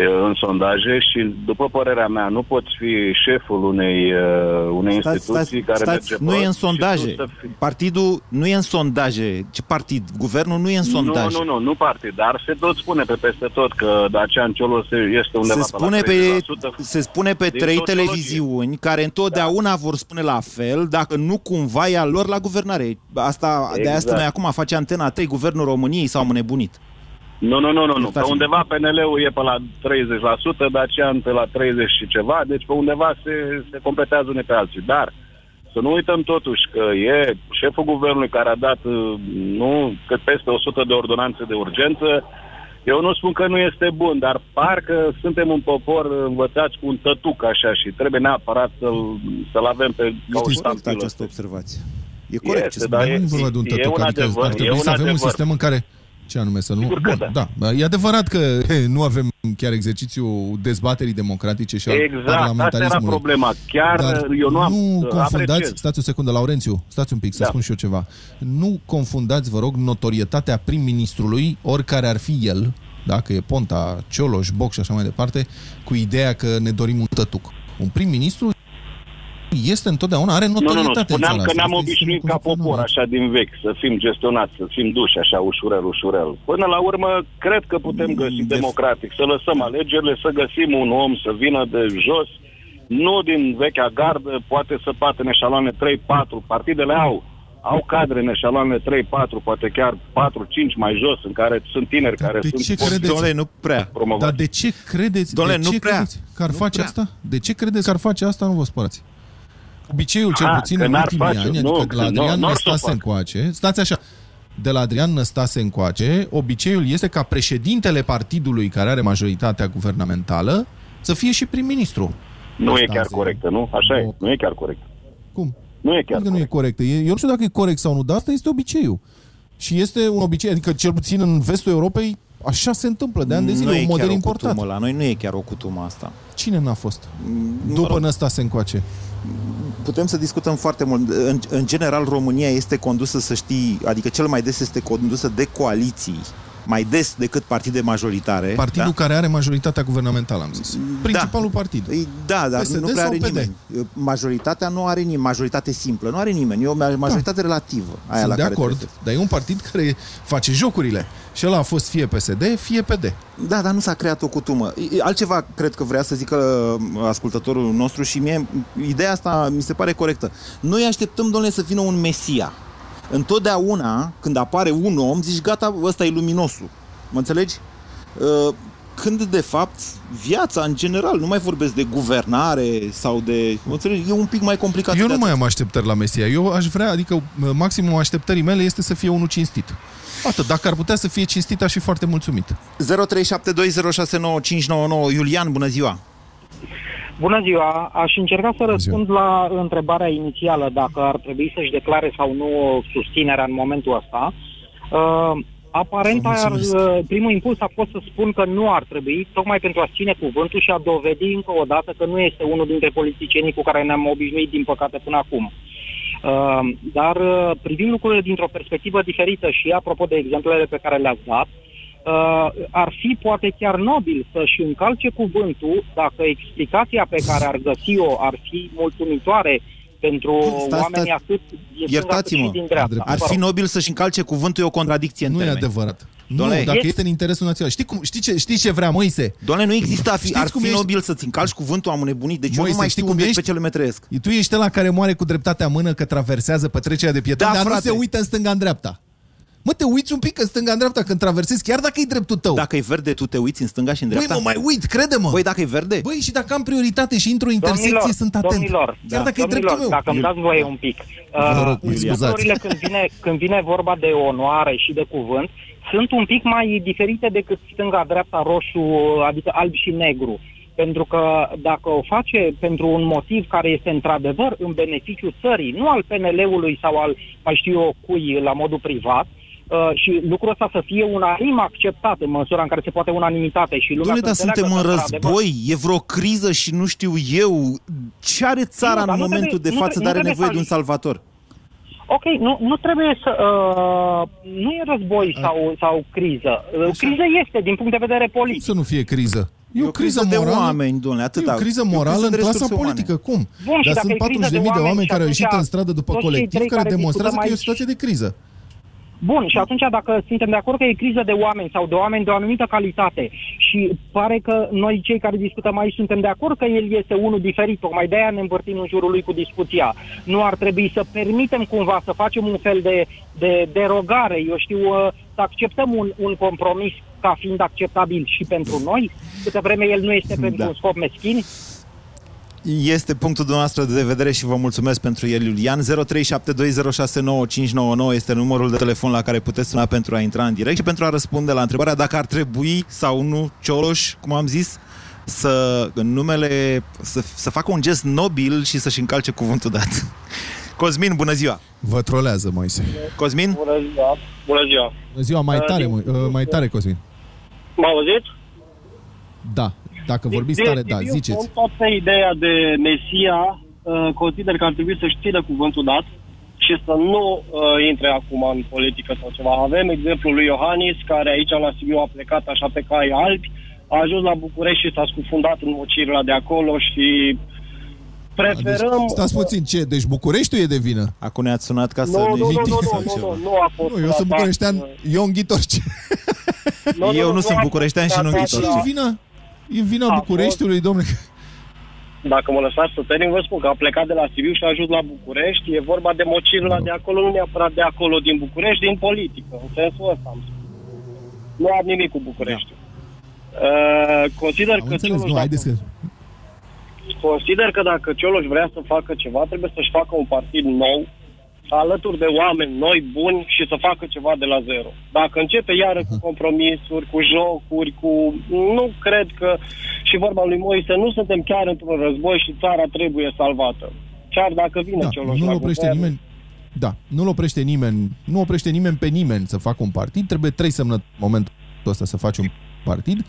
în sondaje și, după părerea mea, nu poți fi șeful unei, uh, unei stați, instituții stați, care stați, merge Nu e în sondaje. Fi... Partidul nu e în sondaje. Ce partid? Guvernul nu e în sondaje. Nu, nu, nu, nu partid, dar se tot spune pe peste tot că Dacian Ciolo este undeva se spune pe, la 30%. Se spune pe trei televiziuni care întotdeauna da. vor spune la fel dacă nu cumva e al lor la guvernare. Asta, exact. De asta noi acum face Antena 3, Guvernul României s-au nebunit. Nu, nu, nu, nu, nu. Pe undeva PNL-ul e pe la 30%, Dacian pe la 30 și ceva, deci pe undeva se, se completează unii pe alții. Dar să nu uităm totuși că e șeful guvernului care a dat, nu, cât peste 100 de ordonanțe de urgență, eu nu spun că nu este bun, dar parcă suntem un popor învățați cu un tătuc așa și trebuie neapărat să-l, să-l avem pe ca o această observație. E corect este, ce dar e, e, e, un adică adevăr, ar trebui să avem adevăr. un sistem în care ce anume să nu? Sigur Bun, da. da. E adevărat că he, nu avem chiar exercițiul dezbaterii democratice și al exact, parlamentarismului. Exact, era problema. Chiar Dar eu nu am Nu confundați, apreciez. stați o secundă, Laurențiu, stați un pic să da. spun și eu ceva. Nu confundați, vă rog, notorietatea prim-ministrului, oricare ar fi el, dacă e Ponta, Cioloș, Boc și așa mai departe, cu ideea că ne dorim un tătuc. Un prim-ministru este întotdeauna, are notorietate Nu, nu, nu, spuneam că ne-am obișnuit ca popor, așa din vechi, să fim gestionați, să fim duși așa ușurel, ușurel. Până la urmă, cred că putem mm, găsi de democratic, să lăsăm alegerile, să găsim un om să vină de jos, nu din vechea gardă, poate să bată în eșaloane 3-4, partidele au au cadre în eșaloane 3-4, poate chiar 4-5 mai jos, în care sunt tineri Dar care de sunt... Ce credeți? Dole, nu prea. Promovați. Dar de ce credeți, Dole, de nu ce prea. credeți că ar nu face prea. asta? De ce credeți că ar face asta? Nu vă spărați. Obiceiul, cel A, puțin că în n-ar ultimii face, ani, nu, adică de la că Adrian nu- n-ar să o Năstase facă. încoace, stați așa, de la Adrian Năstase încoace, obiceiul este ca președintele partidului care are majoritatea guvernamentală să fie și prim-ministru. Nu e Năstase. chiar corectă, nu? Așa e, nu e chiar corect. Cum? Nu e chiar Adică nu e corectă. E- Eu nu știu dacă e corect sau nu, dar asta este obiceiul. Și este un obicei, adică cel puțin în vestul Europei, așa se întâmplă de ani de zile, nu un e model chiar o importat. cutumă la noi, nu e chiar o cutumă asta. Cine n-a fost? Mă După rog, Năstase încoace. putem să discutăm foarte mult. În, în general, România este condusă, să știi, adică cel mai des este condusă de coaliții. Mai des decât partide majoritare. Partidul da? care are majoritatea guvernamentală, am zis. Principalul partid. Îi- Da, dar PSD nu prea are sau PD? nimeni. Majoritatea nu are nimeni, majoritate simplă, nu are nimeni. E o majoritate relativă. Aia Sunt la de care acord, trebuie dar e un partid care face jocurile. Și ăla a fost fie PSD, fie PD. să- Da, dar nu s-a creat o cutumă. E- Altceva cred că vrea să zică uh, ascultătorul nostru și mie ideea asta mi se pare corectă. Noi așteptăm, domnule, să vină un mesia. Întotdeauna, când apare un om, zici, gata, ăsta e luminosul. Mă înțelegi? Uh, Când, de fapt, viața, în general, nu mai vorbesc de guvernare sau de... Mă înțelegi? E un pic mai complicat. Eu de nu mai atât. am așteptări la Mesia. Eu aș vrea, adică maximum așteptării mele este să fie unul cinstit. Atât, dacă ar putea să fie cinstit, aș fi foarte mulțumit. 0372069599 Iulian, bună ziua! Bună ziua! Aș încerca să răspund la întrebarea inițială dacă ar trebui să-și declare sau nu susținerea în momentul ăsta. Uh, aparent, Vă ar, mulțumesc. uh, primul impuls a fost să spun că nu ar trebui, tocmai pentru a ține cuvântul și a dovedi încă o dată că nu este unul dintre politicienii cu care ne-am obișnuit, din păcate, până acum. Uh, dar uh, privind lucrurile dintr-o perspectivă diferită și apropo de exemplele pe care le-ați dat, uh, ar fi poate chiar nobil să-și încalce cuvântul dacă explicația pe care ar găsi-o ar fi mulțumitoare pentru Sta- sta- oamenii atât din stânga cât și Iertați-mă, din dreapta. ar Vă fi rog. nobil să-și încalce cuvântul, e o contradicție în Nu e termeni. adevărat. Nu, Doamne, dacă e- este în interesul național. Știi, cum, știi, ce, știi ce vrea Moise? Doamne, nu există, a fi, Știți ar cum fi ești? nobil să-ți încalci cuvântul, am nebunit. Deci eu Moise, nu mai știi știu cum unde, ești? pe ce lume trăiesc. Tu ești la care moare cu dreptatea în mână că traversează petrecerea de pietoni, Da, dar frate. nu se uită în stânga în dreapta. Mă, te uiți un pic în stânga în dreapta când traversezi, chiar dacă e dreptul tău. Dacă e verde, tu te uiți în stânga și în Băi, dreapta? mă, mai uit, crede-mă. Băi, dacă e verde? Băi, și dacă am prioritate și intru o intersecție, Domnilor, sunt atent. Domnilor, chiar da, dacă e domnilor, dreptul meu. dacă îmi dați voie un pic. Vă rog, Uh, mă scuzați. lucrurile când vine, când vine vorba de onoare și de cuvânt, sunt un pic mai diferite decât stânga-dreapta, roșu, adică alb și negru. Pentru că dacă o face pentru un motiv care este într-adevăr în beneficiu țării, nu al PNL-ului sau al, mai știu eu, cui la modul privat, uh, și lucrul ăsta să fie unanim acceptat în măsura în care se poate unanimitate și lumea Doamne, să dar înțeleagă suntem în că, într-adevăr, război, e vreo criză și nu știu eu. Ce are țara Nu, dar în nu momentul trebuie- de nu față, tre- dar nu are trebuie nevoie să de un salvator? Ok, nu, nu trebuie să... Uh, nu e război sau, sau criză. Uh, Criză este din punct de vedere politic. Să nu fie criză. E o, criză, de morală. oameni, domnule, atâta. E o criză E o morală criză de în clasa resurse umane. politică. Cum? Bun, și Dar dacă sunt e criză 40.000 de de oameni, oameni, care au și ieșit atunci în stradă după toți cei colectiv trei care care demonstrează că e o discutăm situație de criză. Bun, și atunci dacă suntem de acord că e criză de oameni sau de oameni de o anumită calitate și pare că noi cei care discutăm aici suntem de acord că el este unul diferit, tocmai de aia ne învârtim în jurul lui cu discuția. Nu ar trebui să permitem cumva să facem un fel de, de derogare, eu știu, uh, să acceptăm un, un compromis ca fiind acceptabil și pentru noi, câtă vreme el nu este pentru Da. un scop meschin. Este punctul dumneavoastră de vedere și vă mulțumesc pentru el, Iulian. 0372069599 este numărul de telefon la care puteți suna pentru a intra în direct și pentru a răspunde la întrebarea dacă ar trebui sau nu Cioloș, cum am zis, să, în numele, să, să facă un gest nobil și să-și încalce cuvântul dat. Cosmin, bună ziua! Vă trolează, Moise. Cosmin? Bună ziua! Bună ziua! Bună ziua, mai Uh, tare, din- Mo- uh, mai tare, Cosmin. M auziți? Da, dacă vorbiți tare, da, ziceți. Toată ideea de Mesia uh, consider că ar trebui să-și țină cuvântul dat și să nu uh, intre acum în politică sau ceva. Avem exemplul lui Iohannis, care aici la Sibiu a plecat așa pe cai albi, a ajuns la București și s-a scufundat în mocirile de acolo și preferăm... Deci, stați puțin, ce? Deci Bucureștiul e de vină? Acum ne-ați sunat ca să Nu, nu, nu, ne nu, nu, nu, nu, nu a fost Nu, eu sunt un atac, bucureștean, uh, eu înghitorce. Nu, nu, Eu nu, nu nu sunt a bucureștean fost și nu un atac Ce înghitoc. La- e vina? E vina A Bucureștiului, domnule. Dacă mă lăsați să termin, vă spun că a plecat de la Sibiu și a ajuns la București. E vorba de mocirla de acolo, nu neapărat de acolo din București, din politică. În sensul ăsta am spus. Nu am nimic cu București. Uh, consider Am că înțeles, Cioloș, nu, dacă, haideți că... consider că dacă Cioloș vrea să facă ceva, trebuie să-și facă un partid nou, alături de oameni noi, buni și să facă ceva de la zero. Dacă începe iară cu compromisuri, cu jocuri, cu... Nu cred că... Și vorba lui Moise, nu suntem chiar într-un război și țara trebuie salvată. Chiar dacă vine Da, Cioloș nu-l la oprește guvern. nimeni. Da, nu-l oprește nimeni, nu oprește nimeni pe nimeni să facă un partid. Trebuie trei semnături în momentul ăsta să faci un partid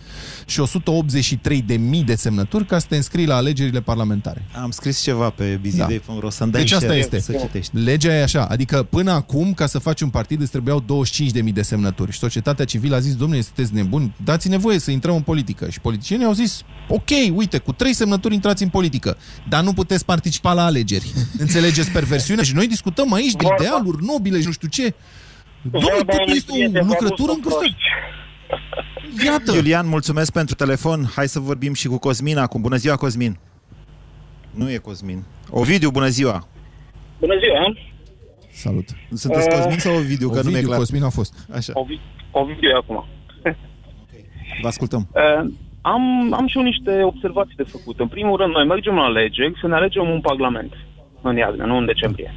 și 183 de mii de semnături ca să te înscrii la alegerile parlamentare. Am scris ceva pe bizidei.ro să-mi dai Deci asta share, este. Să citești. Legea e așa, adică până acum, ca să faci un partid, îți trebuiau 25.000 de semnături. Și societatea civilă a zis, domnule, sunteți nebuni, dați-ne voie să intrăm în politică. Și politicienii au zis, ok, uite, cu trei semnături intrați în politică, dar nu puteți participa la alegeri. Înțelegeți perversiunea? Și noi discutăm aici de Vorba- idealuri nobile și nu știu ce. Domnule, Vorba totul unui este prieten, o v-am lucrătură pus îngrozită. proști. Iată! Iulian, mulțumesc pentru telefon. Hai să vorbim și cu Cosmin acum. Bună ziua, Cosmin. Nu e Cosmin. Ovidiu, bună ziua. Bună ziua! Salut. Sunteți Uh, Cosmin sau Ovidiu? Că nu mi-e Ovidiu, clar. Cosmin a fost. Așa, Ovi- Ovidiu e acum. vă ascultăm. Uh, am, am și eu niște observații de făcut. În primul rând, noi mergem la alegeri să ne alegem un parlament în iarnă, nu în decembrie.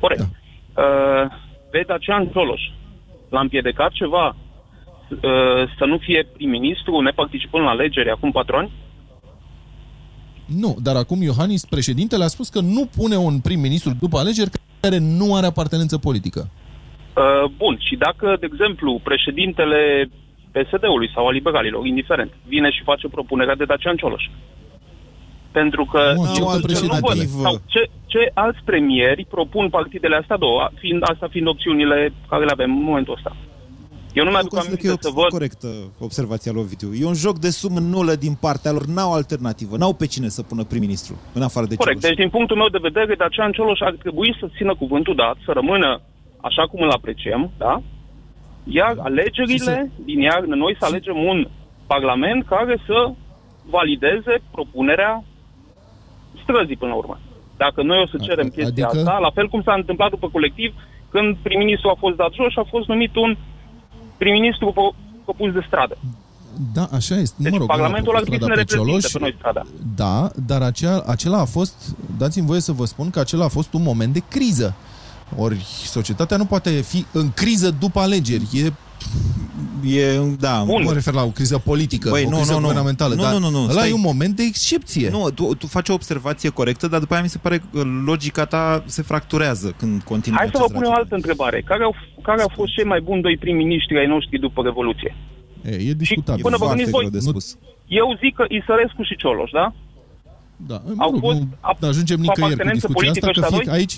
Corect. Da. Uh, pe Dacian Cioloș l-a împiedicat ceva uh, să nu fie prim-ministru neparticipând la alegeri acum patru ani? Nu, dar acum Iohannis, președintele, a spus că nu pune un prim-ministru după alegeri care nu are apartenență politică. Uh, bun, și dacă, de exemplu, președintele PSD-ului sau a liberalilor, indiferent, vine și face propunerea de Dacian Cioloș. Pentru că Nu, eu ce altă sincer nu văd. alternativă? Sau ce, ce alți premieri propun partidele astea două, fiind, asta fiind opțiunile care le avem în momentul ăsta. Eu nu Eu mi-aduc consider că aminte e să văd... corectă observația lui Ovidiu. E un joc de sumă nulă din partea lor, n-au alternativă, n-au pe cine să pună prim-ministru, în afară de Corect. Cioloș. Deci, din punctul meu de vedere, Dacian Cioloș ar trebui să țină cuvântul dat, să rămână așa cum îl apreciem, da? Iar alegerile din iarnă, noi să alegem un parlament care să valideze propunerea străzii până la urmă. Dacă noi o să cerem chestia adică? asta, la fel cum s-a întâmplat după colectiv, când prim-ministru a fost dat jos și a fost numit un prim-ministru pe- propus de stradă. Da, așa este. Deci mă rog, Parlamentul nu ar a trebui să propus ne strada pe reprezinte Cioloș, pe noi strada. Da, dar acea, acela a fost, dați-mi voie să vă spun că acela a fost un moment de criză. Ori societatea nu poate fi în criză după alegeri. E E, da. Bun. Mă refer la o criză politică, Băi, o nu, criză nu, nu. guvernamentală. Nu, dar nu, nu, nu, Ăla stai. e un moment de excepție. Nu, tu, tu faci o observație corectă, dar după aia mi se pare că logica ta se fracturează când continui Hai să vă acest pun o altă întrebare. Care au, care au fost cei mai buni doi prim-ministri ai noștri după Revoluție? E, e discutabil. până vă gândiți voi, Nu, Eu zic că Isărescu și Cioloș, da? da, Au mă rog, fost nu ap- ajungem cu nicăieri cu apartenență discuția asta, politică că ăștia fie doi? aici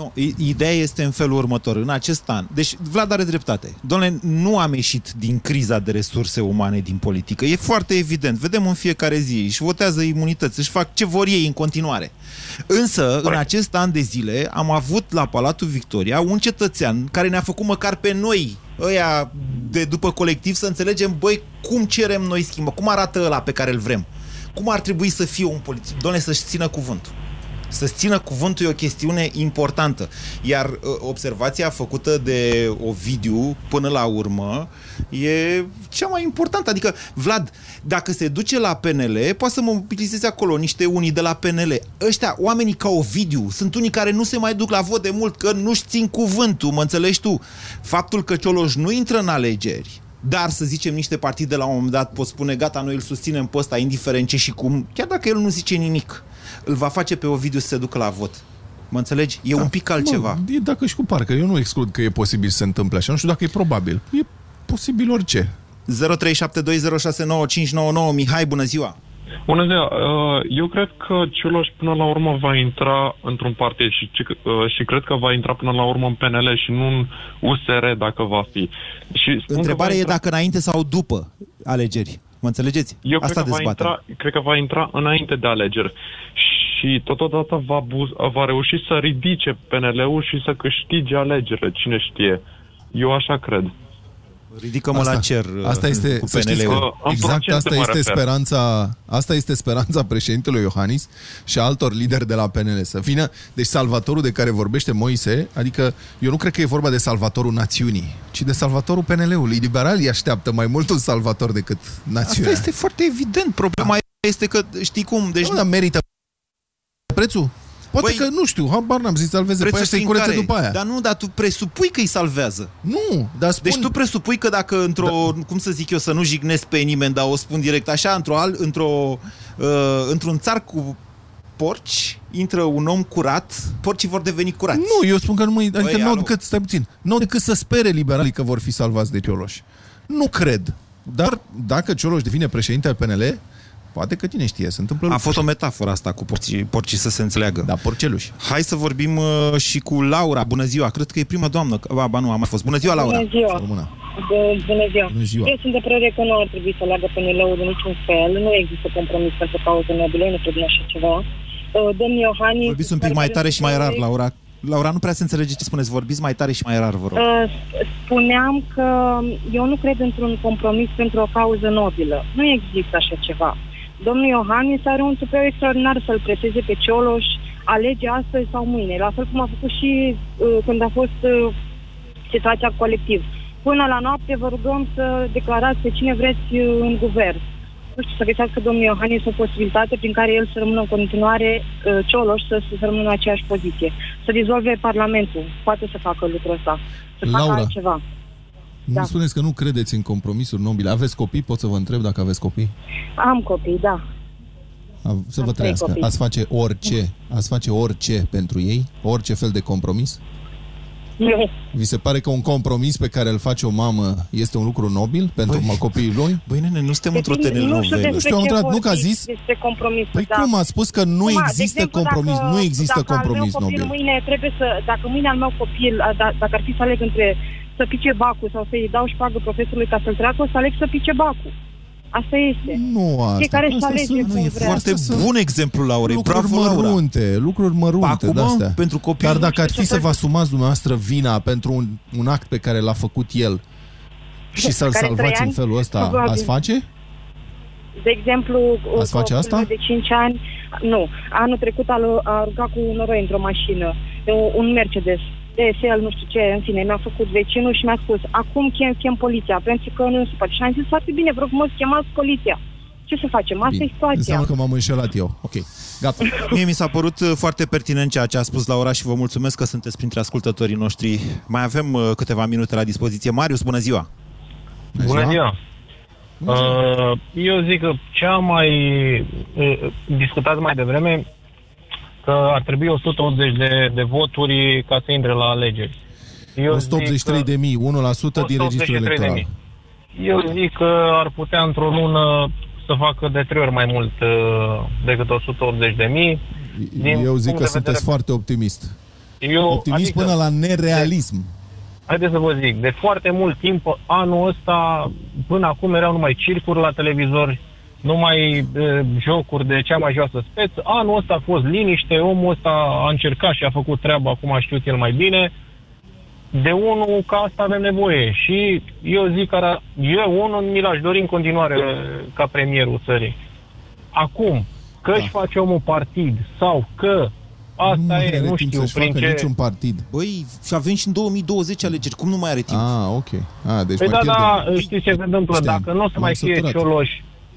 Nu, i- ideea este în felul următor. În acest an, deci Vlad are dreptate. Doamne, nu am ieșit din criza de resurse umane din politică. E foarte evident. Vedem în fiecare zi. Își votează imunități, își fac ce vor ei în continuare. Însă, în acest an de zile, am avut la Palatul Victoria un cetățean care ne-a făcut măcar pe noi, ăia de după colectiv, să înțelegem, băi, cum cerem noi schimbă, cum arată ăla pe care îl vrem. Cum ar trebui să fie un politic? Doamne, să-și țină cuvântul. Să-ți țină cuvântul e o chestiune importantă. Iar uh, observația făcută de Ovidiu până la urmă e cea mai importantă. Adică, Vlad, dacă se duce la PNL, poate să mobilizeze acolo niște unii de la PNL. Ăștia, oamenii ca Ovidiu, sunt unii care nu se mai duc la vot de mult, că nu-și țin cuvântul, mă înțelegi tu? Faptul că Cioloș nu intră în alegeri, dar să zicem niște partide la un moment dat pot spune gata, noi îl susținem pe ăsta, indiferent ce și cum, chiar dacă el nu zice nimic, îl va face pe Ovidiu să se ducă la vot. Mă înțelegi? E da. un pic altceva. Mă, e dacă și cu parcă. Eu nu exclud că e posibil să se întâmple așa. Nu știu dacă e probabil. E posibil orice. 0372069599 Mihai, bună ziua! Bună ziua! Uh, Eu cred că Cioloș până la urmă va intra într-un partid și, ci- uh, și cred că va intra până la urmă în PNL și nu în USR dacă va fi. Și spun că Întrebarea va e intra- dacă înainte sau după alegeri. Mă înțelegeți? Eu Asta cred că, va dezbatem. intra, cred că va intra înainte de alegeri și totodată va, buz, va reuși să ridice PNL-ul și să câștige alegerile, cine știe. Eu așa cred. Ridică-mă Asta- la cer Asta este, cu să știți că PNL-ul. exact asta este speranța, asta este speranța președintelui Iohannis și a altor lideri de la PNL să vină. Deci salvatorul de care vorbește Moise, adică eu nu cred că e vorba de salvatorul națiunii, ci de salvatorul PNL-ului. Liberalii așteaptă mai mult un salvator decât națiunea. Asta este foarte evident. Problema este că, știi cum, deci... Nu, dar merită prețul? Poate Băi, că, nu știu, habar n-am zis salveze pe aia și să-i fiind curețe care? după aia. Dar nu, dar tu presupui că îi salvează. Nu, dar spun... Deci tu presupui că dacă într-o, da. cum să zic eu, să nu jignesc pe nimeni, dar o spun direct așa, într-o, al, într-o, uh, într-un țar cu porci, intră un om curat, porcii vor deveni curați. Nu, eu spun că nu, adică Băi, nu au alo. decât, stai puțin, nu au decât să spere liberalii că vor fi salvați de Cioloș. Nu cred. Dar dacă Cioloș devine președinte al PNL, poate că cine știe, se întâmplă A lucruri. fost o metaforă asta cu porcii, porcii să se înțeleagă. Da, porceluși. Hai să vorbim uh, și cu Laura. Bună ziua, cred că e prima doamnă. Ba, ba nu, a mai fost. Bună ziua, Laura. Bună ziua. Română. Bu- Bună ziua. Bună ziua. Eu sunt de părere că nu ar trebui să leagă PNL-ul de niciun fel. Nu există compromis pentru cauze nobile, nu cred în așa ceva. Uh, Domnul Iohannis... Vorbiți un pic mai tare și mai rar, Laura. Laura, nu prea se înțelege ce spuneți. Vorbiți mai tare și mai rar, vă rog. Uh, Spuneam că eu nu cred într-un compromis pentru o cauză nobilă. Nu există așa ceva. Domnul Iohannis are un tupeu extraordinar să-l preseze pe Cioloș, alege astăzi sau mâine, la fel cum a făcut și uh, când a fost uh, situația colectiv. Până la noapte vă rugăm să declarați pe cine vreți uh, în guvern. Nu știu, să găsească domnul Iohannis o posibilitate prin care el să rămână în continuare uh, Cioloș să, să rămână în aceeași poziție. Să dizolve Parlamentul. Poate să facă lucrul ăsta. Să facă Laura. Altceva. Nu Da. spuneți că nu credeți în compromisuri nobile. Aveți copii? Pot să vă întreb dacă aveți copii? Am copii, da. A- Să vă Am trei trăiască. copii. Ați face orice. Ați face orice pentru ei? Orice fel de compromis? Nu. Vi se pare că un compromis pe care îl face o mamă este un lucru nobil pentru băi, copiii lui? Băi, nene, nu suntem într-o Depinde- nu știu Nu despre știu, am ce întrebat, nu că a vorbiți zis... Despre compromis. Păi da. cum a spus că nu Cum a- de există exemplu, compromis, dacă- nu există dacă al compromis meu copil nobil. Mâine trebuie să, dacă mâine al meu copil, a, da, dacă ar fi să aleg între să pice bacul sau să-i dau șpagă profesorului ca să-l treacă, o să aleg să pice bacul. Asta este. Nu asta. Fiecare își Asta alege sunt- cum Nu, e vrea. foarte bun exemplu, Laurei. lucruri Bravo, Laura. mărunte, lucruri mărunte Acum, de-astea. pentru copii, Dar nu dacă știu ar fi ce să să- vă asumați dumneavoastră vina pentru un, un act pe care l-a făcut el și să-l Care trei salvați în ani? felul ăsta, Probabil. ați face? De exemplu, Ați face copilul asta? de 5 ani, nu, anul trecut a, lu- a aruncat cu noroi într-o mașină, un- un Mercedes, DSL, nu știu ce, în fine, mi-a făcut vecinul și mi-a spus, acum chem, chem poliția, pentru că nu se poate. Și am zis, foarte bine, vă rog frumos, chemați poliția. Ce să facem? Asta e situația. Înseamnă că m-am înșelat eu. Ok, gata. Mie mi s-a părut uh, foarte pertinent ceea ce a spus Laura și vă mulțumesc că sunteți printre ascultătorii noștri. Mai avem uh, câteva minute la dispoziție. Marius, bună ziua! Bună ziua! Uh, eu zic că cea mai uh, discutat mai devreme că ar trebui 180 de, de voturi ca să intre la alegeri. Eu 183 de mii, 1% din registrul 183 de electoral. mii. Eu zic că ar putea într-o lună să facă de trei ori mai mult uh, decât 180 de mii. Din Eu zic punct că de sunteți vedere- foarte optimist. Eu, Optimist adică- până la nerealism. Haideți să vă zic, de foarte mult timp, anul ăsta, până acum erau numai circuri la televizor, numai e, jocuri de cea mai joasă speță. Anul ăsta a fost liniște, omul ăsta a încercat și a făcut treaba, acum a știut el mai bine. De unul ca asta avem nevoie și eu zic că eu unul mi l-aș dori în continuare ca premierul țării. Acum, că își face omul partid sau că asta nu mai e, are nu timp știu, să-și prin facă ce... niciun partid. Băi, și avem și în 2020 alegeri. Cum nu mai are timp? Ah, ok. Ah, deci Păi mai da, pierdem. da, știți ce se întâmplă? Știam. Dacă nu o să M-am mai fie săturat. Cioloș,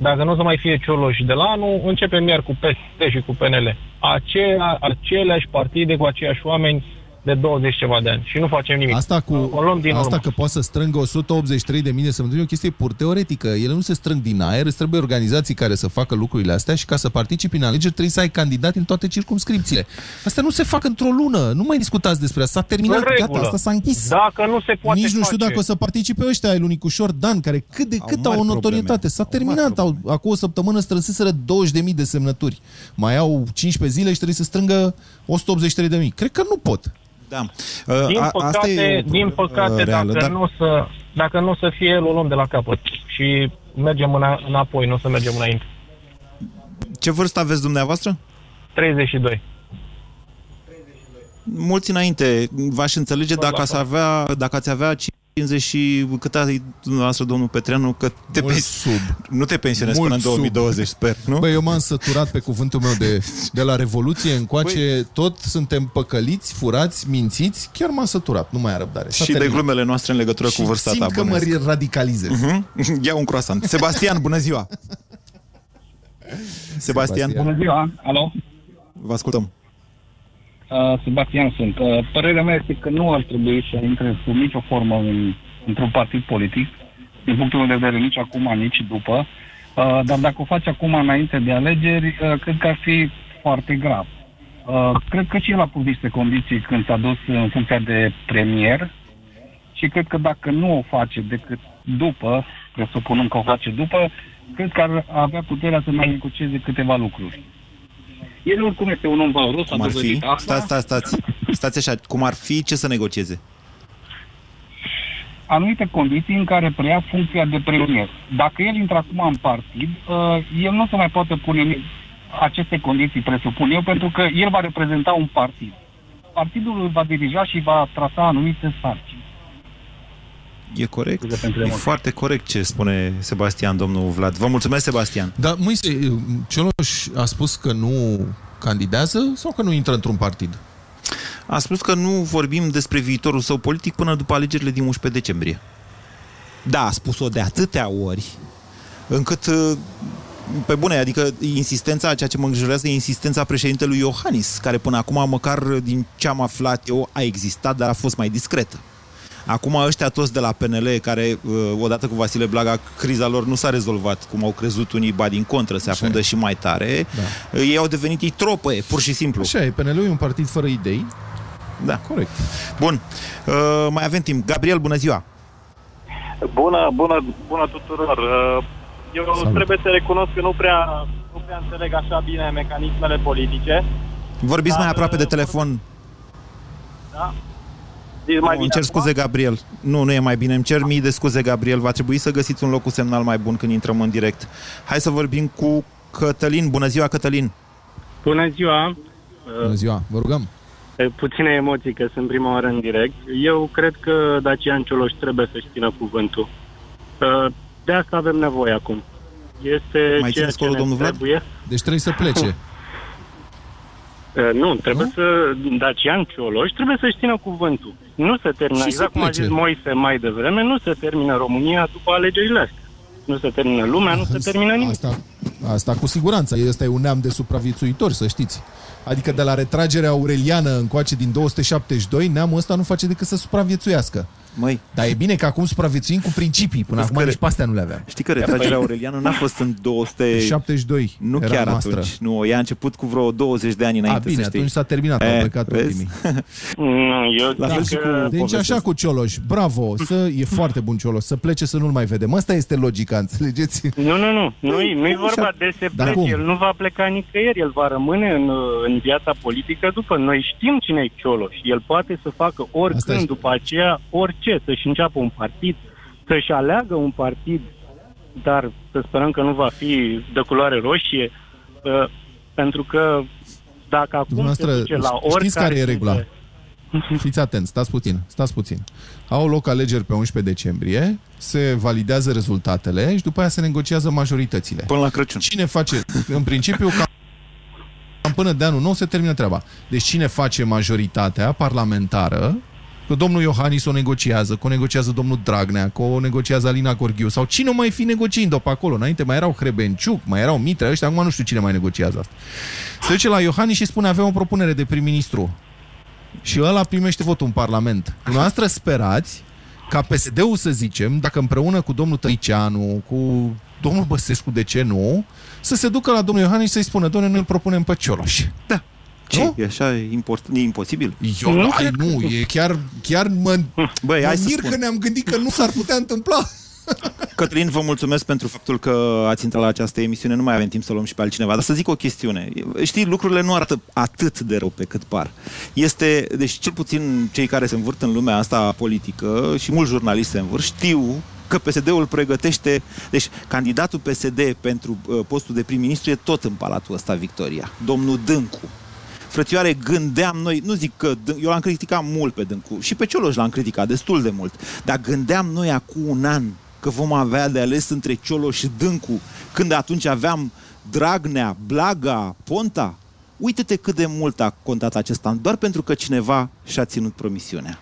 dacă nu o să mai fie Cioloș de la anul, începem iar cu PSD și cu PNL. Aceea, aceleași partide cu aceiași oameni de 20 ceva de ani. Și nu facem nimic. Asta cu o luăm din asta urmă. că poate să strângă 183 de mii de semnături e o chestie pur teoretică. Ele nu se strâng din aer, îți trebuie organizații care să facă lucrurile astea și ca să participi în alegeri trebuie să ai candidat în toate circumscripțiile. Asta nu se fac într-o lună. Nu mai discutați despre asta. S-a terminat, În gata, regulă. asta s-a închis. Dacă nu se poate Nici nu știu face. dacă o să participe ăștia ai lui Nicușor Dan, care cât de Au cât au, mari o notorietate. probleme. S-a terminat. Au, acum o săptămână strânseseră 20.000 de semnături. Mai au 15 zile și trebuie să strângă 183.000. Cred că nu pot. Da. Din A- păcate, asta e o din păcate uh, reală, dacă, dar- nu o să, dacă nu o să fie el, o luăm de la capăt. Și mergem îna, înapoi, nu o să mergem înainte. Ce vârstă aveți dumneavoastră? 32. Mulți înainte. V-aș înțelege dacă ați avea, dacă ați avea 50 și cât ai dumneavoastră, domnul Petreanu, că te Mult pens- sub. nu te pensionezi Mult până în sub. 2020, sper, nu? Băi, eu m-am săturat pe cuvântul meu de, de la Revoluție încoace, tot suntem păcăliți, furați, mințiți, chiar m-am săturat, nu mai am răbdare. S-a și de terminat. glumele noastre în legătură Și cu vârsta simt ta. că mă bănuiesc. radicalizez. Mhm. Ia un croissant. Sebastian, bună ziua! Sebastian, Bună ziua, alo? vă ascultăm. Uh, Sebastian sunt. Uh, părerea mea este că nu ar trebui să intre sub nicio formă în, într-un partid politic, din punctul meu de vedere nici acum, nici după. Uh, dar dacă o faci acum înainte de alegeri, uh, cred că ar fi foarte grav. Uh, cred că și el a pus niște condiții când s-a dus în funcția de premier și cred că dacă nu o face decât după, presupunând că o face după, cred că ar avea puterea să mai negocieze câteva lucruri. El oricum este un om valoros, a Cum ar fi? dovedit asta. Stați, stați, stați. Stați așa, cum ar fi ce să negocieze? anumite condiții în care preia funcția de premier. Dacă el intră acum în partid, uh, el nu se mai poate pune ni- aceste condiții, presupun eu, pentru că el va reprezenta un partid. Partidul îl va dirija și va trasa anumite sarcini. E corect? pentru E emoții. foarte corect ce spune Sebastian, domnul Vlad. Vă mulțumesc, Sebastian. Dar, Moise, Cioloș a spus că nu candidează sau că nu intră într-un partid? A spus că nu vorbim despre viitorul său politic până după alegerile din 11 decembrie. Da, a spus-o de atâtea ori, încât, uh, pe bune, adică insistența, ceea ce mă îngrijorează e insistența președintelui Iohannis, care până acum, măcar din ce am aflat eu, a existat, dar a fost mai discretă. Acum ăștia toți de la PNL, care uh, odată cu Vasile Blaga, criza lor nu s-a rezolvat, cum au crezut unii, ba din contră, se afundă și mai tare, Da. ei au devenit ei tropă, pur și simplu. Așa e, PNL-ul e un partid fără idei. Da. Corect. Bun. Uh, mai avem timp. Gabriel, bună ziua! Bună, bună, bună tuturor. Uh, Eu Salut. trebuie să recunosc că nu prea, nu prea înțeleg așa bine mecanismele politice. Vorbiți mai Dar, aproape de uh, telefon. Da? E mai Nu, bine îmi cer acum? scuze, Gabriel. Nu, nu e mai bine. Îmi cer mii de scuze, Gabriel. Va trebui să găsiți un loc cu semnal mai bun când intrăm în direct. Hai să vorbim cu Cătălin. Bună ziua, Cătălin. Bună ziua! Bună ziua, vă rugăm. E, Puține emoții că sunt prima oară în direct. Eu cred că Dacian Cioloș trebuie să-și țină cuvântul. Uh, De asta avem nevoie acum. Este Mai ceea țineți ce acolo, ne domnul Vlad? trebuie. Deci trebuie să plece. Uh, Nu, trebuie să... Dacian Cioloș trebuie să-și țină cuvântul. Nu se termină, Și să exact cum a plece. zis Moise mai devreme, nu se termină România după alegerile astea. Nu se termină lumea, nu se termină nimic. Asta, asta cu siguranță. Ăsta e un neam de supraviețuitori, să știți. Adică de la retragerea aureliană încoace din 272, neamul ăsta nu face decât să supraviețuiască. Măi. Dar e bine că acum supraviețuim cu principii. Până acum că- nici pe astea nu le aveam. Știi că retragerea Aureliană n-a fost în 200... 72 Nu era chiar noastră. atunci. Nu, ea a început cu vreo 20 de ani A, înainte, bine, să știi. atunci s-a terminat, au Eh, plecat vezi? ultimii. Nu, eu La fel zic și că... cu Deci povestea așa cu Cioloș, bravo, să, e foarte bun Cioloș, să plece să nu-l mai vedem. Asta este logica, înțelegeți? Nu, nu, nu. Nu-i, nu-i vorba de se Dar plece. cum? El nu va pleca nicăieri. El va rămâne în, uh, în viața politică după. Noi știm cine e Cioloș. El poate să facă oricând după aceea orice. Să-și înceapă un partid, să-și aleagă un partid, dar să sperăm că nu va fi de culoare roșie, uh, pentru că dacă acum se Dumneavoastră, duce la știți oricare... care e regula? dintre- Fiți atenți, stați puțin, stați puțin. Au loc alegeri pe 11 decembrie, se validează rezultatele și după aia se negociază majoritățile. Până la Crăciun. Cine face, în principiu, cam cam până de anul nou se termină treaba. Deci cine face majoritatea parlamentară, că domnul Iohannis o negociază, că o negociază domnul Dragnea, că o negociază Alina Gorghiu, sau cine o mai fi negociind-o pe acolo? Înainte mai erau Hrebenciuc, mai erau Mitre, ăștia, acum nu știu cine mai negociază asta. Se duce la Iohannis și spune, avem o propunere de prim-ministru. Și ăla primește votul în Parlament. Dumneavoastră sperați ca PSD-ul, să zicem, dacă împreună cu domnul Tăiceanu, cu domnul Băsescu, de ce nu, să se ducă la domnul Iohannis și să-i spună, doamne, noi îl propunem pe Cioloș. Da. Ce? E așa e, import, e imposibil? Eu, nu, ai, nu, e chiar, chiar mă, Băi, mă hai să mir spun. că ne-am gândit că nu s-ar putea întâmpla. Cătălin, vă mulțumesc pentru faptul că ați intrat la această emisiune. Nu mai avem timp să luăm și pe altcineva. Dar să zic o chestiune. Știi, lucrurile nu arată atât de rău pe cât par. Este, deci cel puțin cei care se învârt în lumea asta politică și mulți jurnaliști se învârt, știu că PSD-ul pregătește... Deci, candidatul PSD pentru uh, postul de prim-ministru e tot în palatul ăsta, Victoria. Domnul Dâncu. Frățioare, gândeam noi, nu zic că Dân- eu l-am criticat mult pe Dâncu și pe Cioloș l-am criticat destul de mult, dar gândeam noi acum un an că vom avea de ales între Cioloș și Dâncu, când atunci aveam Dragnea, Blaga, Ponta. Uite-te cât de mult a contat acest an, doar pentru că cineva și-a ținut promisiunea.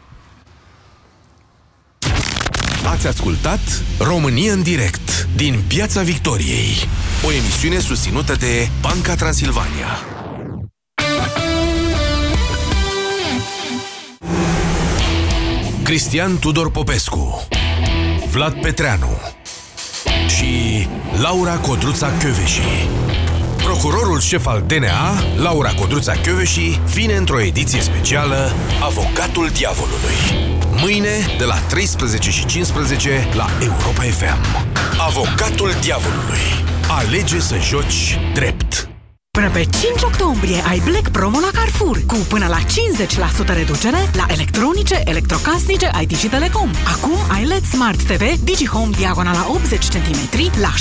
Ați ascultat România în direct din Piața Victoriei, o emisiune susținută de Banca Transilvania. Cristian Tudor Popescu, Vlad Petreanu și Laura Codruța Căveși. Procurorul șef al DNA, Laura Codruța Căveși, vine într-o ediție specială Avocatul Diavolului. Mâine, de la 13 și 15 la Europa FM. Avocatul Diavolului. Alege să joci drept. Până pe 5 octombrie ai Black Promo la Carrefour cu până la 50% reducere la electronice, electrocasnice, IT și telecom. Acum ai LED Smart TV DigiHome diagonala 80 cm la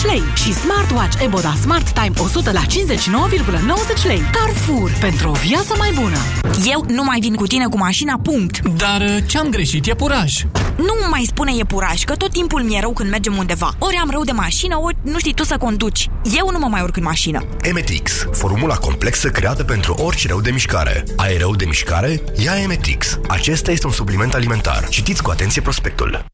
679,90 lei și Smartwatch Eboda Smart Time 100 la 59,90 lei. Carrefour, pentru o viață mai bună. Eu nu mai vin cu tine cu mașina, punct. Dar uh, ce-am greșit e puraj. Nu mai spune e puraj, că tot timpul mi-e rău când mergem undeva. Ori am rău de mașină, ori nu știi tu să conduci. Eu nu mă mai urc în mașină. Emetix, formula complexă creată pentru orice rău de mișcare. Ai rău de mișcare? Ia Emetix. Acesta este un supliment alimentar. Citiți cu atenție prospectul.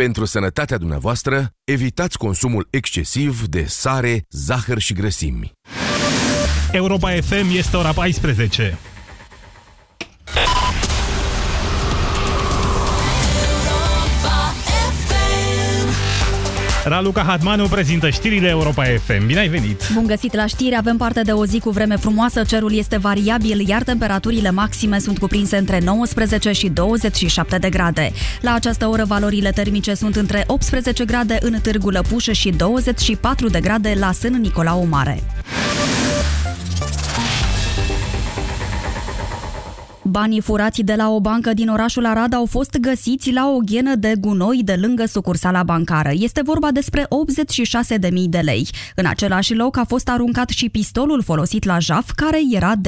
Pentru sănătatea dumneavoastră, evitați consumul excesiv de sare, zahăr și grăsimi. Europa FM este ora 14. Raluca Hatmanu prezintă știrile Europa FM. Bine ai venit! Bun găsit la știri, avem parte de o zi cu vreme frumoasă, cerul este variabil, iar temperaturile maxime sunt cuprinse între 19 și 27 de grade. La această oră valorile termice sunt între 18 grade în Târgu Lăpușă și 24 de grade la Sân Nicolau Mare. Banii furați de la o bancă din orașul Arad au fost găsiți la o ghenă de gunoi de lângă sucursala bancară. Este vorba despre 86.000 de lei. În același loc a fost aruncat și pistolul folosit la jaf, care era de